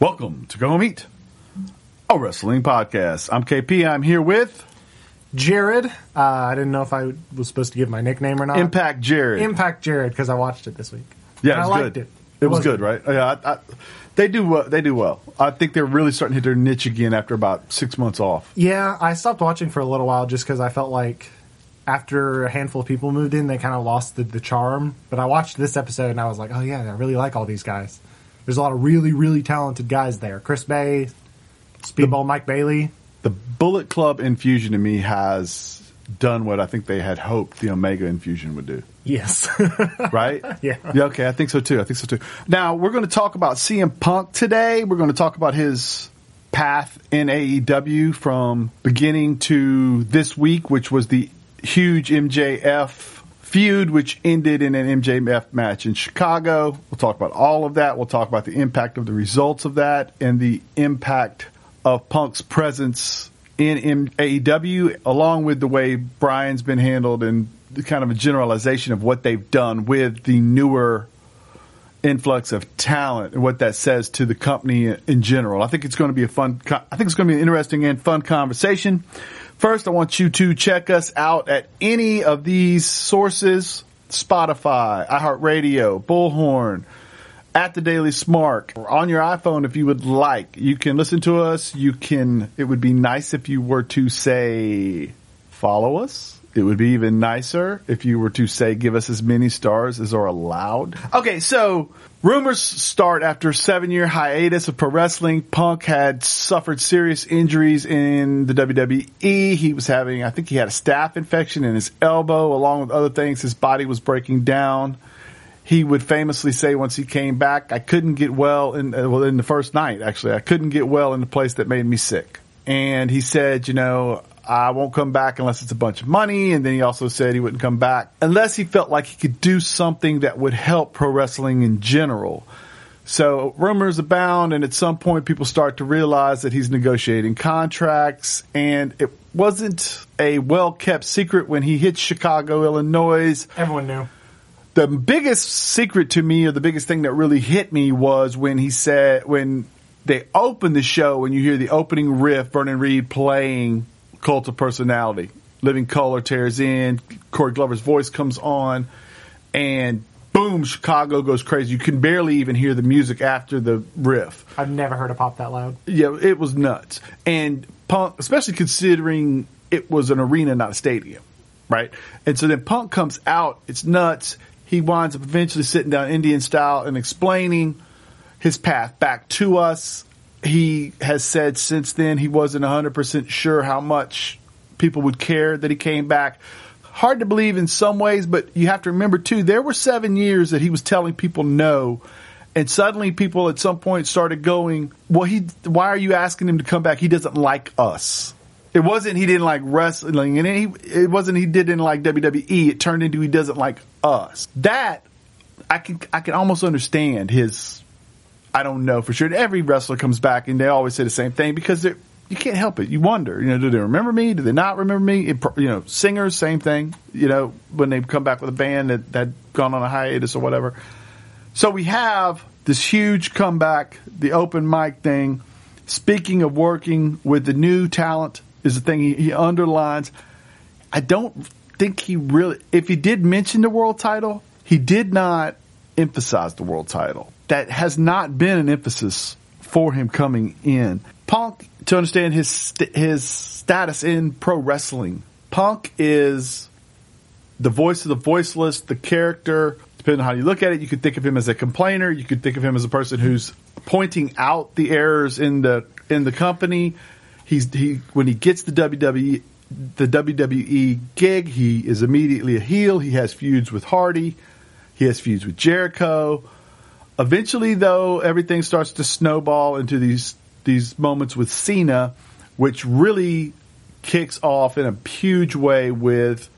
Welcome to Go Home Eat, a wrestling podcast. I'm KP. I'm here with Jared. Uh, I didn't know if I was supposed to give my nickname or not. Impact Jared. Impact Jared because I watched it this week. yeah, And it I was liked good. it. It was was good, right? Yeah, I, I, they do. Uh, they do well. I think they're really starting to hit their niche again after about six months off. Yeah, I stopped watching for a little while just because I felt like after a handful of people moved in, they kind of lost the, the charm. But I watched this episode and I was like, oh yeah, I really like all these guys. There's a lot of really, really talented guys there. Chris Bey, Speedball Mike Bailey. The Bullet Club infusion to me has done what I think they had hoped the Omega infusion would do. Yes. right? Yeah. Okay, I think so too. I think so too. Now we're going to talk about CM Punk today. We're going to talk about his path in AEW from beginning to this week, which was the huge MJF feud, which ended in an MJF match in Chicago. We'll talk about all of that. We'll talk about the impact of the results of that and the impact of Punk's presence in M- AEW, along with the way Bryan's been handled and the kind of a generalization of what they've done with the newer influx of talent and what that says to the company in general. I think it's going to be a fun, I think it's going to be an interesting and fun conversation. First, I want you to check us out at any of these sources, Spotify, iHeartRadio, Bullhorn, at the Daily Smart or on your iPhone if you would like. You can listen to us. You can, it would be nice if you were to say follow us. It would be even nicer if you were to say give us as many stars as are allowed. Okay, so rumors start after seven year hiatus of pro wrestling. Punk had suffered serious injuries in the WWE. He was having, I think he had a staph infection in his elbow along with other things. His body was breaking down he would famously say once he came back, I couldn't get well in uh, well in the first night actually. I couldn't get well in the place that made me sick. And he said, you know, I won't come back unless it's a bunch of money. And then he also said he wouldn't come back unless he felt like he could do something that would help pro wrestling in general. So rumors abound, and at some point, people start to realize that he's negotiating contracts. And it wasn't a well kept secret when he hit Chicago, Illinois Everyone knew. the biggest secret to me or the biggest thing that really hit me was when he said when they opened the show and you hear the opening riff Vernon Reid playing cult of personality Living Colour tears in corey glover's voice comes on and boom chicago goes crazy you can barely even hear the music after the riff I've never heard a pop that loud. yeah, it was nuts. And Punk, especially considering it was an arena, not a stadium, right? And so then Punk comes out, it's nuts. He winds up eventually sitting down Indian style and explaining his path back to us. He has said since then he wasn't 100% sure how much people would care that he came back. Hard to believe in some ways, but you have to remember too, there were seven years that he was telling people no. And suddenly people at some point started going, well, he, why are you asking him to come back? He doesn't like us. It wasn't he didn't like wrestling and he, it wasn't he didn't like WWE. It turned into he doesn't like us. That I can, I can almost understand his, I don't know for sure. Every wrestler comes back and they always say the same thing because they're, you can't help it. You wonder, you know, do they remember me? Do they not remember me? It, you know, singers, same thing. You know, when they come back with a band that had gone on a hiatus or whatever. So we have this huge comeback, the open mic thing. Speaking of working with the new talent is the thing he, he underlines. I don't think he really, if he did mention the world title, he did not emphasize the world title. That has not been an emphasis for him coming in. Punk, to understand his st- his status in pro wrestling, Punk is the voice of the voiceless, the character. Depending on how you look at it, you could think of him as a complainer. You could think of him as a person who's pointing out the errors in the in the company. He's he when he gets the WWE the WWE gig, he is immediately a heel. He has feuds with Hardy. He has feuds with Jericho. Eventually, though, everything starts to snowball into these these moments with Cena, which really kicks off in a huge way with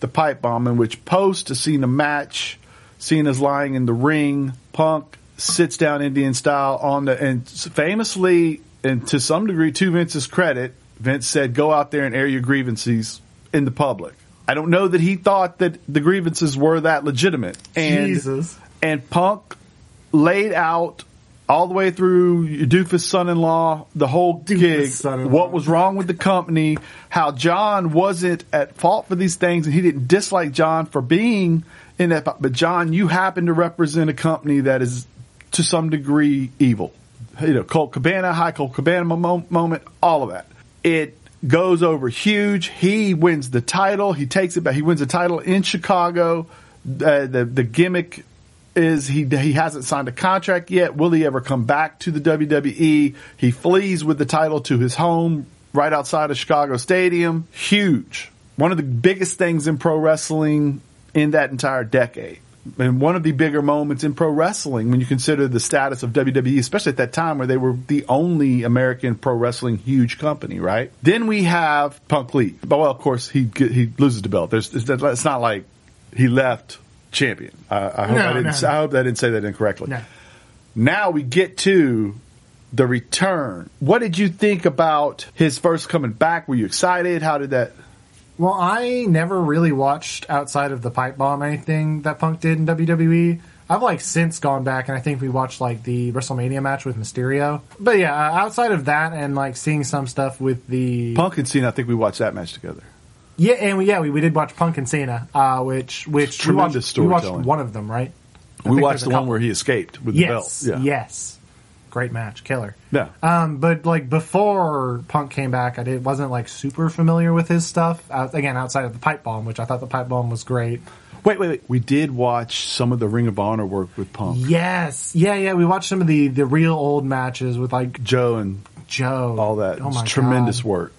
the pipe bomb, in which post a Cena match, Cena's lying in the ring. Punk sits down Indian style on the and famously, and to some degree, to Vince's credit, Vince said, "Go out there and air your grievances in the public." I don't know that he thought that the grievances were that legitimate. And Jesus. and Punk laid out all the way through your doofus son-in-law, the whole gig, son-in-law. what was wrong with the company, how John wasn't at fault for these things, and he didn't dislike John for being in that. But John, you happen to represent a company that is to some degree evil. You know, Colt Cabana, high Colt Cabana mo- moment, all of that. It goes over huge. He wins the title. He takes it back. He wins the title in Chicago. Uh, the the gimmick is he he hasn't signed a contract yet. Will he ever come back to the WWE? He flees with the title to his home right outside of Chicago Stadium. Huge. One of the biggest things in pro wrestling in that entire decade. And one of the bigger moments in pro wrestling when you consider the status of WWE, especially at that time where they were the only American pro wrestling huge company, right? Then we have Punk Lee. But well, of course, he he loses the belt. There's it's not like he left champion. I, I hope No, I didn't. no. I hope I didn't say that incorrectly. No. Now we get to the return. What did you think about his first coming back? Were you excited? How did that? Well, I never really watched outside of the pipe bomb anything that Punk did in WWE. I've like since gone back and I think we watched like the WrestleMania match with Mysterio. But yeah, uh, outside of that and like seeing some stuff with the Punk and Cena, I think we watched that match together. Yeah, and we, yeah, we, we did watch Punk and Cena, uh, which which we watched, we watched one of them, right? I we watched the one where he escaped with yes, the belt. yes, great match, killer. Yeah. Um, but like before Punk came back, I did wasn't like super familiar with his stuff. Out, again, outside of the pipe bomb, which I thought the pipe bomb was great. Wait, wait, wait. We did watch some of the Ring of Honor work with Punk. Yes, yeah, yeah. We watched some of the the real old matches with like Joe and Joe, all that. Oh It's my tremendous God. work.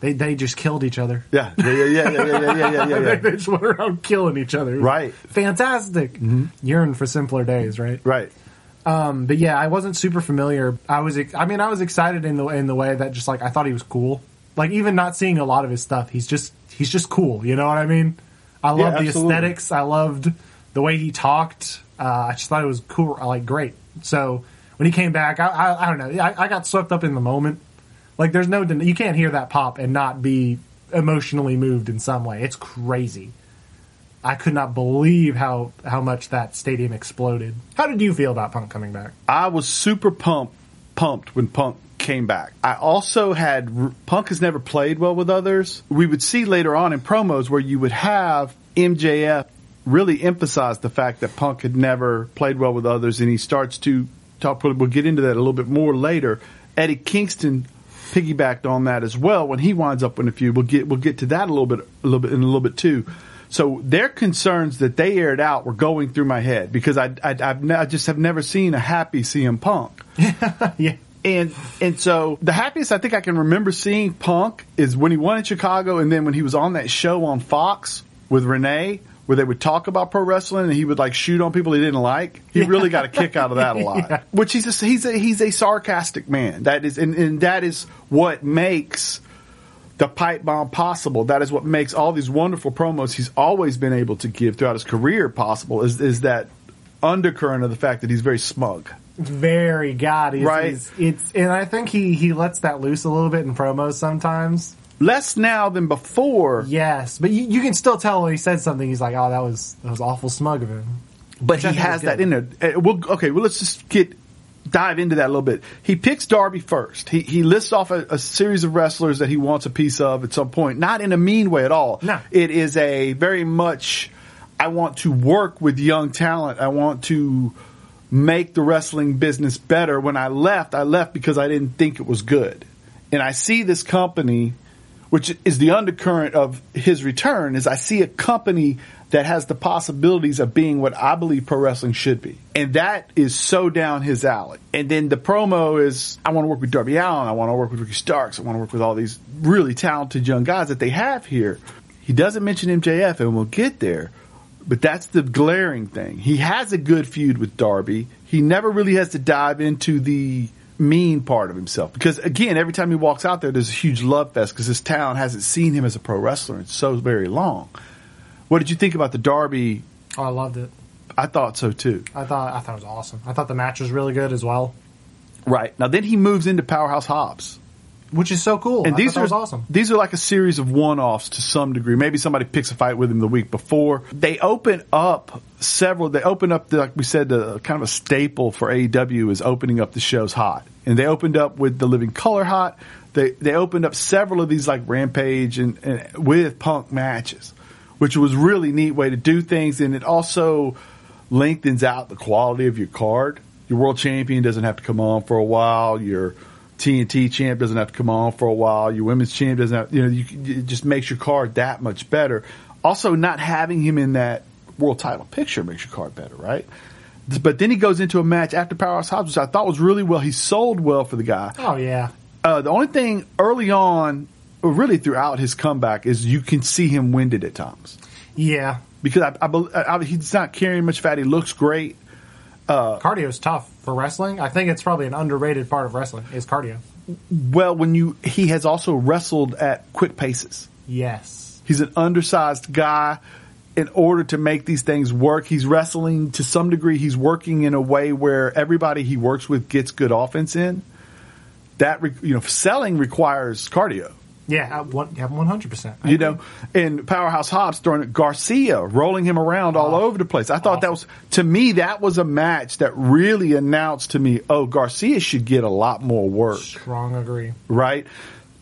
They, they just killed each other. Yeah, yeah, yeah, yeah, yeah, yeah, yeah, yeah. yeah, yeah. they just went around killing each other. Right. Fantastic. Mm-hmm. Yearn for simpler days, right? Right. Um, but yeah, I wasn't super familiar. I was, I mean, I was excited in the in the way that just like I thought he was cool. Like even not seeing a lot of his stuff, he's just he's just cool. You know what I mean? I love yeah, the aesthetics. I loved the way he talked. Uh, I just thought it was cool. I like great. So when he came back, I, I, I don't know. I, I got swept up in the moment. Like there's no you can't hear that pop and not be emotionally moved in some way. It's crazy. I could not believe how how much that stadium exploded. How did you feel about Punk coming back? I was super pumped, pumped when Punk came back. I also had Punk has never played well with others. We would see later on in promos where you would have MJF really emphasize the fact that Punk had never played well with others, and he starts to talk. We'll get into that a little bit more later. Eddie Kingston piggybacked on that as well when he winds up in a feud. We'll get we'll get to that a little bit a little bit in a little bit too. So their concerns that they aired out were going through my head because I I, I've I just have never seen a happy CM Punk. yeah. And and so the happiest I think I can remember seeing Punk is when he won in Chicago, and then when he was on that show on Fox with Renee, where they would talk about pro wrestling, and he would like shoot on people he didn't like. He really got a kick out of that a lot. Yeah. Which he's a, he's a he's a sarcastic man. That is, and, and that is what makes the pipe bomb possible. That is what makes all these wonderful promos he's always been able to give throughout his career possible. Is is that undercurrent of the fact that he's very smug. very god Right. it's, it's and i think he he lets that loose a little bit in promos sometimes Less now than before. yes but you, you can still tell when he said something he's like oh that was that was awful smug of him but he has that in there. Uh, We'll, okay, well, let's just get dive into that a little bit. He picks Darby first. He he lists off a, a series of wrestlers that he wants a piece of at some point. Not in a mean way at all. No. it is a very much. I want to work with young talent. I want to make the wrestling business better. When I left, I left because I didn't think it was good. And I see this company, which is the undercurrent of his return, is I see a company that has the possibilities of being what I believe pro wrestling should be. And that is so down his alley. And then the promo is, I want to work with Darby Allin. I want to work with Ricky Starks. I want to work with all these really talented young guys that they have here. He doesn't mention MJF and we'll get there. But that's the glaring thing. He has a good feud with Darby. He never really has to dive into the mean part of himself because again, every time he walks out there, there's a huge love fest because this town hasn't seen him as a pro wrestler in so very long. What did you think about the Darby? oh i loved it I thought so too. i thought i thought it was awesome i thought the match was really good as well Right now, then he moves into Powerhouse Hobbs, which is so cool. And I these are that was awesome. These are like a series of one-offs to some degree. Maybe somebody picks a fight with him the week before. They open up several. They open up, the, like we said, the kind of a staple for AEW is opening up the shows hot. And they opened up with the Living Colour hot. They they opened up several of these like Rampage and, and with Punk matches, which was really neat way to do things. And it also lengthens out the quality of your card. Your world champion doesn't have to come on for a while. Your TNT champ doesn't have to come on for a while. Your women's champ doesn't have, you know, you, it just makes your card that much better. Also, not having him in that world title picture makes your card better, right? But then he goes into a match after Powerhouse Hobbs, which I thought was really well. He sold well for the guy. Oh yeah, Uh, the only thing early on, or really throughout his comeback, is you can see him winded at times yeah. because I, I, I, he's not carrying much fat. He looks great. Cardio is tough for wrestling. I think it's probably an underrated part of wrestling is cardio. Well, when you he has also wrestled at quick paces. Yes. He's an undersized guy. In order to make these things work, he's wrestling to some degree. He's working in a way where everybody he works with gets good offense in. That you know, selling requires cardio. Yeah, one hundred percent. You know, and Powerhouse Hobbs throwing Garcia, rolling him around all Oh, over the place. I thought that was to me that was a match that really announced to me, oh, Garcia should get a lot more work. strong agree. right?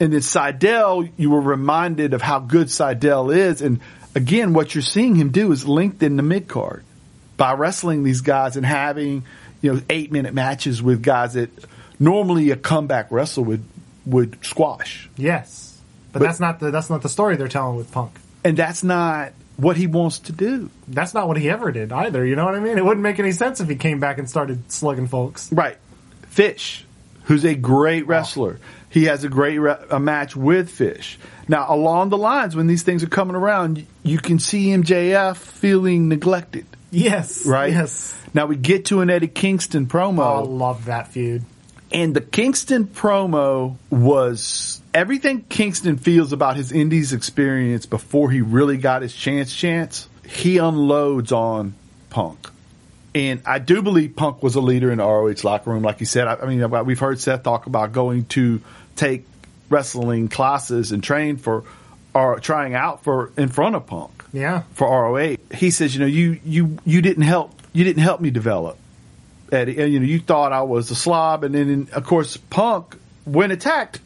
And then Sydal, you were reminded of how good Sydal is. And again, what you're seeing him do is lengthen the mid card by wrestling these guys and having, you know, eight minute matches with guys that normally a comeback wrestler would, would squash. Yes, but, But- that's not the that's not the story they're telling with Punk. And that's not what he wants to do. That's not what he ever did either. You know what I mean? It wouldn't make any sense if he came back and started slugging folks. Right. Fish, who's a great oh. wrestler. He has a great re- a match with Fish. Now, along the lines, when these things are coming around, you can see MJF feeling neglected, Yes. right? Yes. Now we get to an Eddie Kingston Oh, I love that feud. and the Kingston promo was everything Kingston feels about his Indies experience before he really got his chance. Chance he unloads on Punk. And I do believe Punk was a leader in the ROH locker room, like he said. I, I mean, we've heard Seth talk about going to take wrestling classes and train for, or trying out for in front of Punk Yeah. for ROH. He says, you know, you you you didn't help you didn't help me develop. Eddie, and, you know, you thought I was a slob, and then of course Punk, when attacked,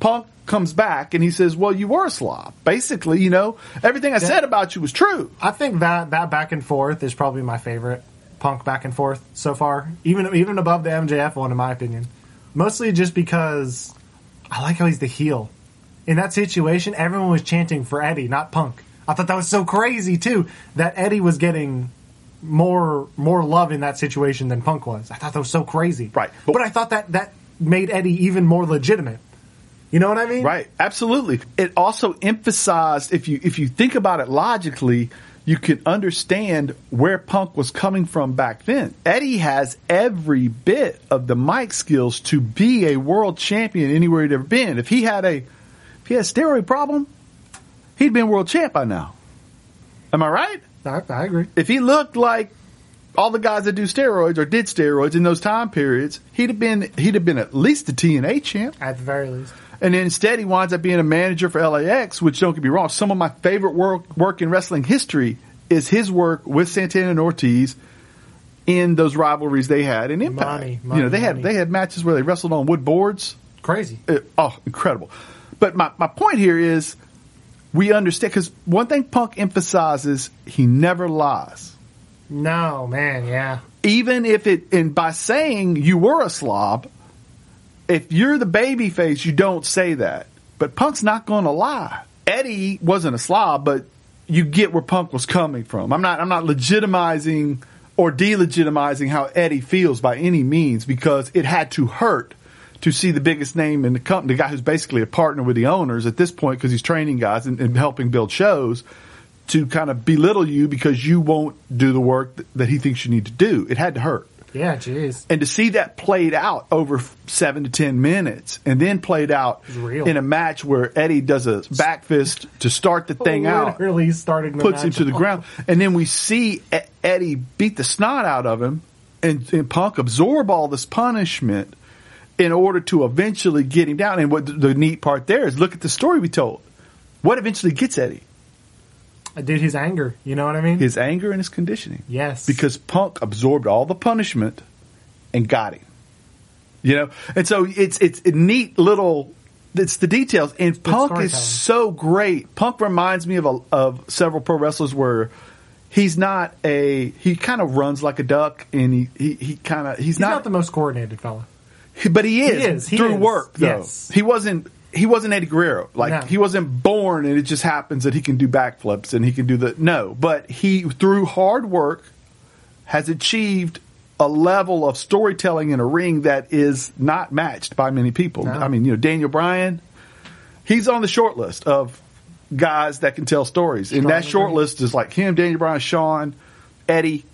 Punk comes back and he says, "Well, you were a slob." Basically, you know, everything I said about you was true. I think that that back and forth is probably my favorite Punk back and forth so far, even even above the MJF one in my opinion. Mostly just because I like how he's the heel. In that situation, everyone was chanting for Eddie, not Punk. I thought that was so crazy too that Eddie was getting more more love in that situation than Punk was. I thought that was so crazy. Right. But, But- I thought that that made Eddie even more legitimate. You know what I mean? Right, absolutely. It also emphasized if you if you think about it logically, you can understand where Punk was coming from back then. Eddie has every bit of the mic skills to be a world champion anywhere he'd ever been. If he had a if he had a steroid problem, he'd been world champ by now. Am I right? I, I agree. If he looked like all the guys that do steroids or did steroids in those time periods, he'd have been he'd have been at least the TNA champ. At the very least. And instead, he winds up being a manager for LAX, which don't get me wrong. Some of my favorite work, work in wrestling history is his work with Santana and Ortiz in those rivalries they had in Impact. Money, you know, they money, had they had matches where they wrestled on wood boards. Crazy. Uh, oh, incredible! But my my point here is we understand because one thing Punk emphasizes: he never lies. No, man, yeah. even if it and by saying you were a slob, if you're the baby face, you don't say that. But Punk's not going to lie. Eddie wasn't a slob, but you get where Punk was coming from. I'm not I'm not legitimizing or delegitimizing how Eddie feels by any means because it had to hurt to see the biggest name in the company, the guy who's basically a partner with the owners at this point because he's training guys and, and helping build shows to kind of belittle you because you won't do the work that, that he thinks you need to do. It had to hurt. Yeah, jeez. And to see that played out over seven to ten minutes and then played out in a match where Eddie does a back fist to start the thing out, Literally starting the puts him to the ground. And then we see Eddie beat the snot out of him and, and Punk absorb all this punishment in order to eventually get him down. And what the, the neat part there is look at the story we told. What eventually gets Eddie? Dude, his anger. You know what I mean? His anger and his conditioning. yes. Because Punk absorbed all the punishment and got him. You know? And so it's it's a neat little it's the details. And Punk is so great. Punk reminds me of a, of several pro wrestlers where he's not a he kind of runs like a duck and he he, he kind of he's, he's not, not, the most coordinated fella. he- but he is, is, he through is, work though. yes. He wasn't he wasn't Eddie Guerrero. Like No. he wasn't born and it just happens that he can do backflips and he can do the no, but he through hard work has achieved a level of storytelling in a ring that is not matched by many people. No. I mean, you know, Daniel Bryan, he's on the short list of guys that can tell stories. and that short list is like him, Daniel Bryan, Shawn, Eddie,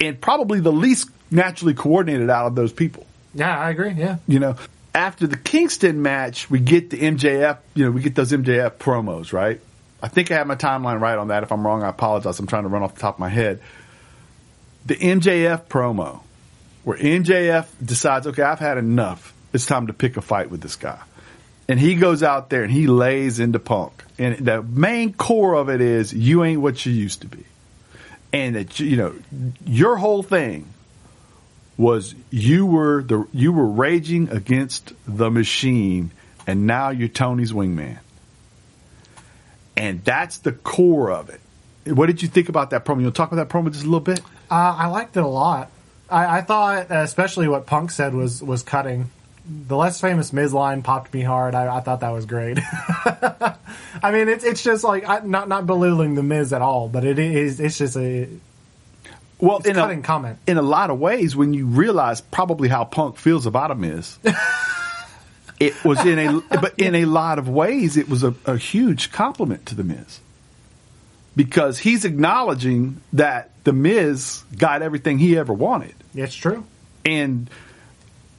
and probably the least naturally coordinated out of those people. Yeah, I agree. Yeah. You know, after the Kingston match, we get the MJF, you know, we get those MJF promos, right? I think I have my timeline right on that. If I'm wrong, I apologize. I'm trying to run off the top of my head. The MJF promo, where MJF decides, okay, I've had enough. It's time to pick a fight with this guy. And he goes out there and he lays into Punk. And the main core of it is, you ain't what you used to be. And that, you know, your whole thing was you were the you were raging against the machine and now you're Tony's wingman. And that's the core of it. What did you think about that promo? You'll talk about that promo just a little bit? Uh, I liked it a lot. I, I thought, especially what Punk said was was cutting. The less famous Miz line popped me hard. I, I thought that was great. I mean, it's it's just like I, not not belittling the Miz at all, but it is it's just a Well, it's in cutting a, comment. in a lot of ways, when you realize probably how Punk feels about him is, it was in a but in a lot of ways it was a, a huge compliment to the Miz because he's acknowledging that the Miz got everything he ever wanted. That's true. and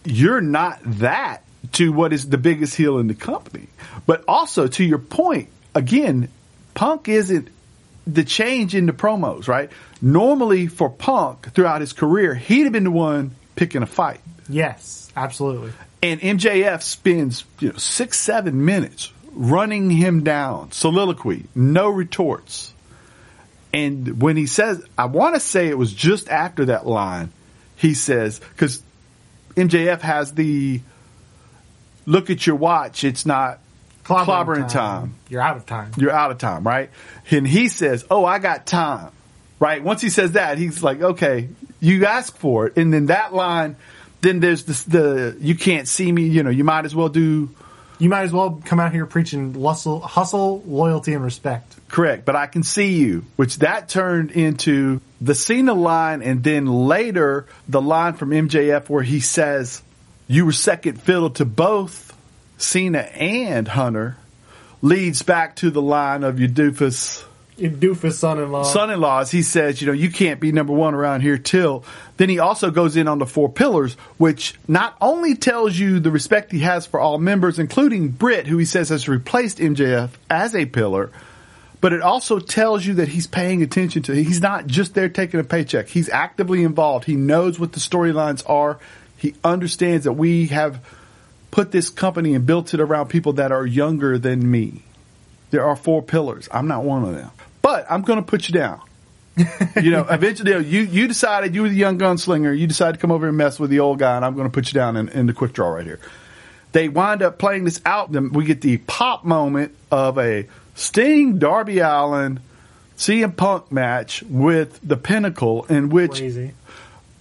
you're not that to what is the biggest heel in the company. But also to your point, again, Punk isn't the change in the promos, right? Normally for Punk throughout his career, he'd have been the one picking a fight. Yes, absolutely. And MJF spends you know six, seven minutes running him down, soliloquy, no retorts. And when he says, I want to say it was just after that line, he says, because MJF has the look at your watch, it's not clobbering time. You're out of time. You're out of time, right? And he says, Oh, I got time, right? Once he says that, he's like, Okay, you ask for it. And then that line, then there's this, the, you can't see me, you know, you might as well do You might as well come out here preaching hustle, hustle, loyalty, and respect. Correct, but I can see you, which that turned into the Cena line, and then later the line from MJF where he says, "You were second fiddle to both Cena and Hunter," leads back to the line of your doofus You doofus son-in-law. son-in-laws. He says, "You know, you can't be number one around here till." Then he also goes in on the four pillars, which not only tells you the respect he has for all members, including Britt, who he says has replaced MJF as a pillar but it also tells you that he's paying attention to. He's not just there taking a paycheck. He's actively involved. He knows what the storylines are. He understands that we have put this company and built it around people that are younger than me. There are four pillars. I'm not one of them, but I'm going to put you down. you know, eventually you you decided you were the young gunslinger. You decided to come over and mess with the old guy, and I'm going to put you down in, in the quick draw right here. They wind up playing this out. Then we get the pop moment of a Sting Darby Allin CM Punk match with the Pinnacle, in which Crazy.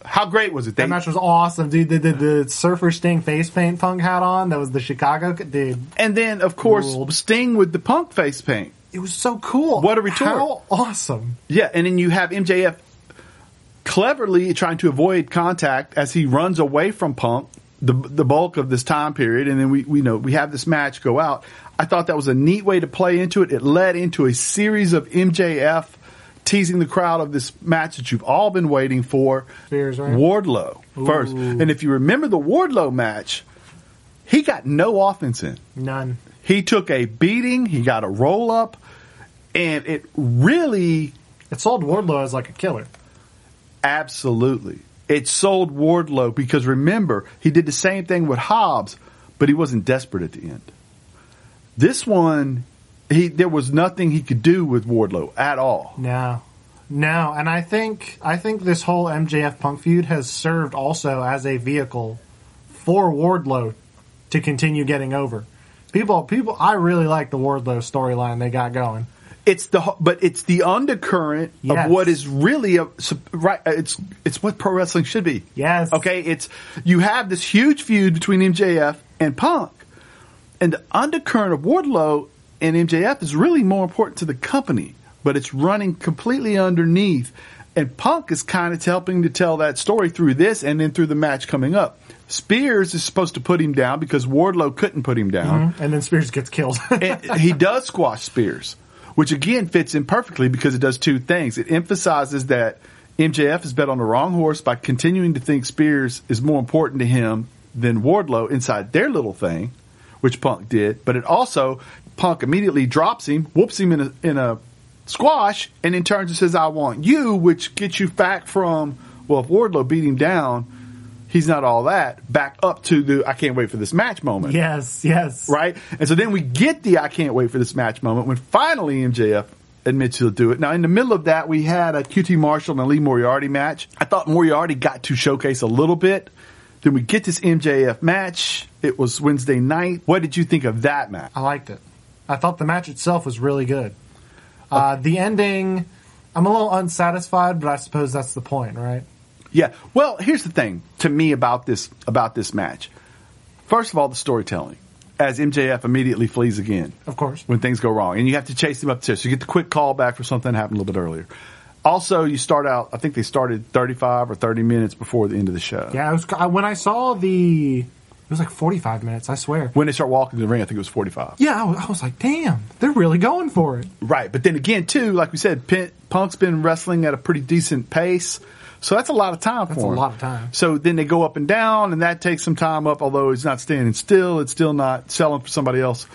How great was it? They, That match was awesome, dude. The, the, the Surfer Sting face paint Punk hat on, that was the Chicago, dude. and then of course Ruled. Sting with the Punk face paint. It was so cool. What a retort. How awesome. Yeah, and then you have MJF cleverly trying to avoid contact as he runs away from Punk the the bulk of this time period, and then we we know we have this match go out. I thought that was a neat way to play into it. It led into a series of MJF teasing the crowd of this match that you've all been waiting for. Spears, right? Wardlow first, and if you remember the Wardlow match, he got no offense in. None. He took a beating. He got a roll up, and it really It sold Wardlow as like a killer. Absolutely. It sold Wardlow because remember, he did the same thing with Hobbs, but he wasn't desperate at the end. This one, he there was nothing he could do with Wardlow at all. No, no, and I think I think this whole MJF Punk feud has served also as a vehicle for Wardlow to continue getting over. People, people, I really like the Wardlow storyline they got going. It's the but it's the undercurrent Yes. of what is really a right. It's it's what pro wrestling should be. Yes. Okay. It's you have this huge feud between MJF and Punk, and the undercurrent of Wardlow and MJF is really more important to the company, but it's running completely underneath. And Punk is kind of helping to tell that story through this and then through the match coming up. Spears is supposed to put him down because Wardlow couldn't put him down mm-hmm. And then Spears gets killed. and he does squash Spears, which again fits in perfectly because it does two things. It emphasizes that MJF has bet on the wrong horse by continuing to think Spears is more important to him than Wardlow inside their little thing, which Punk did. But it also Punk immediately drops him, whoops him in a, in a squash, and then turns and says, "I want you," which gets you back from well, if Wardlow beat him down. He's not all that. Back up to the I can't wait for this match moment yes, yes. right? And so then we get the I can't wait for this match moment when finally MJF admits he'll do it. Now in the middle of that, we had a QT Marshall and a Lee Moriarty match. I thought Moriarty got to showcase a little bit. Then we get this MJF match. It was Wednesday night. What did you think of that match? I liked it. I thought the match itself was really good. Uh, the ending, I'm a little unsatisfied, but I suppose that's the point, right? Yeah. Well, here's the thing to me about this about this match. First of all, the storytelling. As MJF immediately flees again. Of course. when things go wrong, and you have to chase them up to. So you get the quick call back for something that happened a little bit earlier. Also, you start out. I think they started 35 or 30 minutes before the end of the show. Yeah, I was when I saw the, it was like 45 minutes. I swear. When they start walking to the ring, I think it was 45. Yeah, I was, I was like, damn, they're really going for it. Right, but then again, too, like we said, Punk's been wrestling at a pretty decent pace, so that's a lot of time That's for a lot of time. So then they go up and down, and that takes some time up. Although he's not standing still, it's still not selling for somebody else.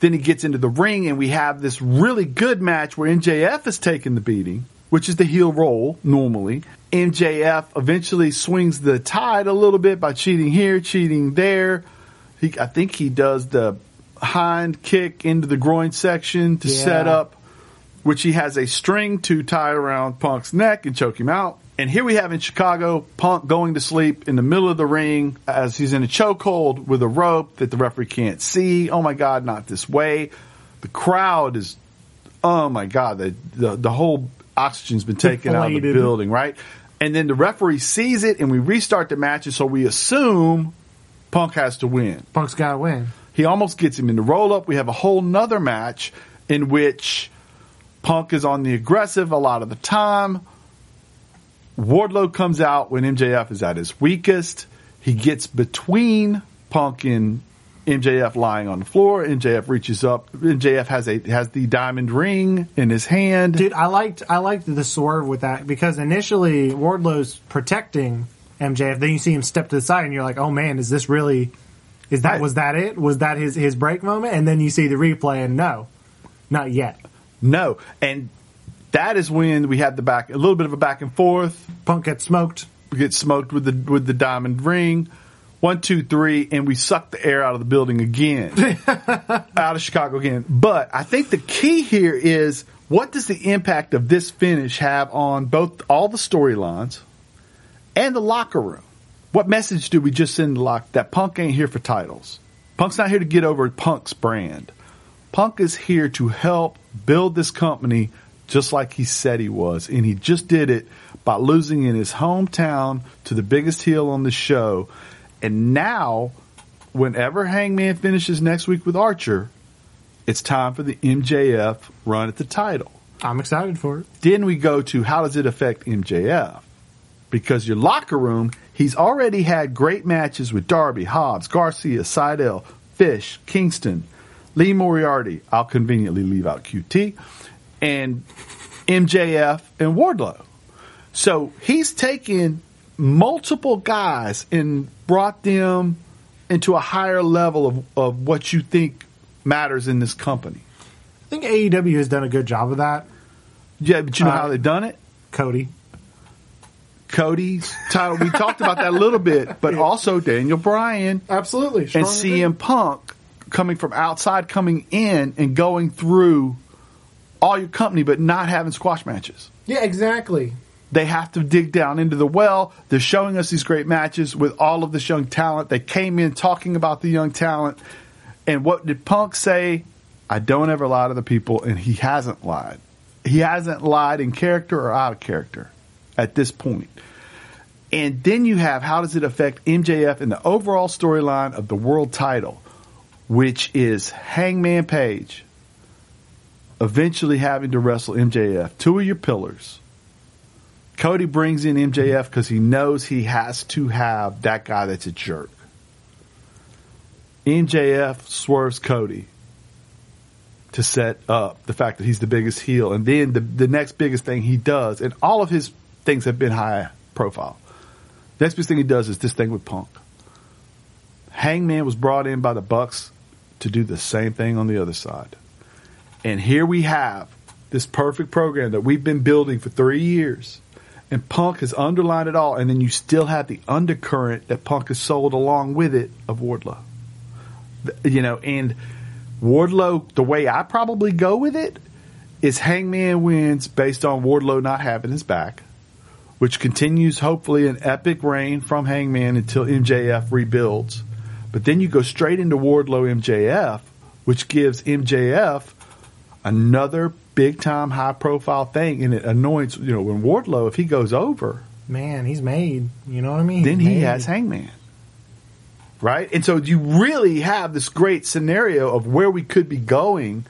Then he gets into the ring, and we have this really good match where MJF is taking the beating, which is the heel role normally. MJF eventually swings the tide a little bit by cheating here, cheating there. He, I think he does the hind kick into the groin section to Yeah. set up, which he has a string to tie around Punk's neck and choke him out. And here we have in Chicago Punk going to sleep in the middle of the ring as he's in a chokehold with a rope that the referee can't see. Oh my God, not this way. The crowd is, oh my God, the, the, the whole oxygen's been taken out of the building, right? And then the referee sees it and we restart the match. And so we assume Punk has to win. Punk's got to win. He almost gets him in the roll up. We have a whole nother match in which Punk is on the aggressive a lot of the time. Wardlow comes out when MJF is at his weakest. He gets between Punk and MJF lying on the floor. MJF reaches up. MJF has a has the diamond ring in his hand. Dude, I liked I liked the swerve with that because initially Wardlow's protecting MJF, then you see him step to the side, and you're like, oh man, is this really? Is that Right. was that it? Was that his his break moment? And then you see the replay, and no, not yet. No, and that is when we have the back a little bit of a back and forth. Punk gets smoked. We get smoked with the with the diamond ring. One, two, three, and we suck the air out of the building again. out of Chicago again. But I think the key here is what does the impact of this finish have on both all the storylines and the locker room? What message do we just send to lock that Punk ain't here for titles? Punk's not here to get over Punk's brand. Punk is here to help build this company just like he said he was. And he just did it by losing in his hometown to the biggest heel on the show. And now, whenever Hangman finishes next week with Archer, it's time for the MJF run at the title. I'm excited for it. Then we go to how does it affect MJF? Because your locker room, he's already had great matches with Darby, Hobbs, Garcia, Sydal, Fish, Kingston, Lee Moriarty. I'll conveniently leave out QT and MJF and Wardlow. So he's taken multiple guys and brought them into a higher level of, of what you think matters in this company. I think AEW has done a good job of that. Yeah, but you know Uh, how they've done it? Cody. Cody's title. We talked about that a little bit, but also Daniel Bryan Absolutely. and CM Punk coming from outside, coming in and going through all your company, but not having squash matches. Yeah, exactly. They have to dig down into the well. They're showing us these great matches with all of this young talent. They came in talking about the young talent. And what did Punk say? I don't ever lie to the people, and he hasn't lied. He hasn't lied in character or out of character at this point. And then you have how does it affect MJF in the overall storyline of the world title, which is Hangman Page eventually having to wrestle MJF, two of your pillars. Cody brings in MJF because he knows he has to have that guy that's a jerk. MJF swerves Cody to set up the fact that he's the biggest heel. And then the, the next biggest thing he does, and all of his things have been high profile. Next biggest thing he does is this thing with Punk. Hangman was brought in by the Bucks to do the same thing on the other side. And here we have this perfect program that we've been building for three years. And Punk has underlined it all. And then you still have the undercurrent that Punk has sold along with it of Wardlow. You know, and Wardlow, the way I probably go with it is Hangman wins based on Wardlow not having his back, which continues hopefully an epic reign from Hangman until MJF rebuilds. But then you go straight into Wardlow MJF, which gives MJF another big time high profile thing and it anoints you know when Wardlow if he goes over Man, he's made. You know what I mean? then He's he made. has Hangman right and so you really have this great scenario of where we could be going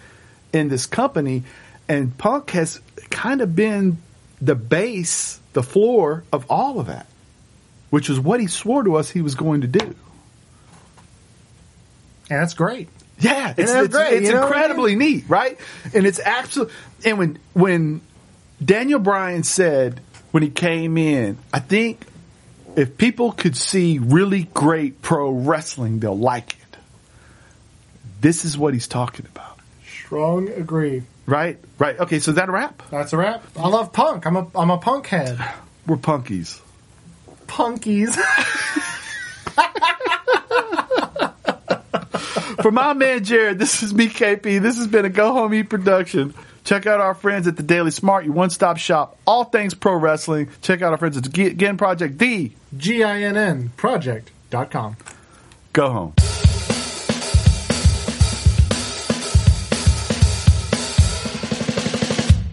in this company and Punk has kind of been the base the floor of all of that which was what he swore to us he was going to do And that's great. Yeah, it's, that's it's, great, it's you know I incredibly neat, right? And it's absolutely. And when when Daniel Bryan said when he came in, I think if people could see really great pro wrestling, they'll like it. This is what he's talking about, Strong agree. right? Right. Okay, so is that a wrap? That's a wrap. I love punk. I'm a I'm a punk head. We're punkies. Punkies. For my man Jared, this is me, KP. This has been a Go Home Eat production. Check out our friends at the Daily Smart, your one stop shop, all things pro wrestling. Check out our friends at the Ginn Project, the G I N N project.com. Go Home.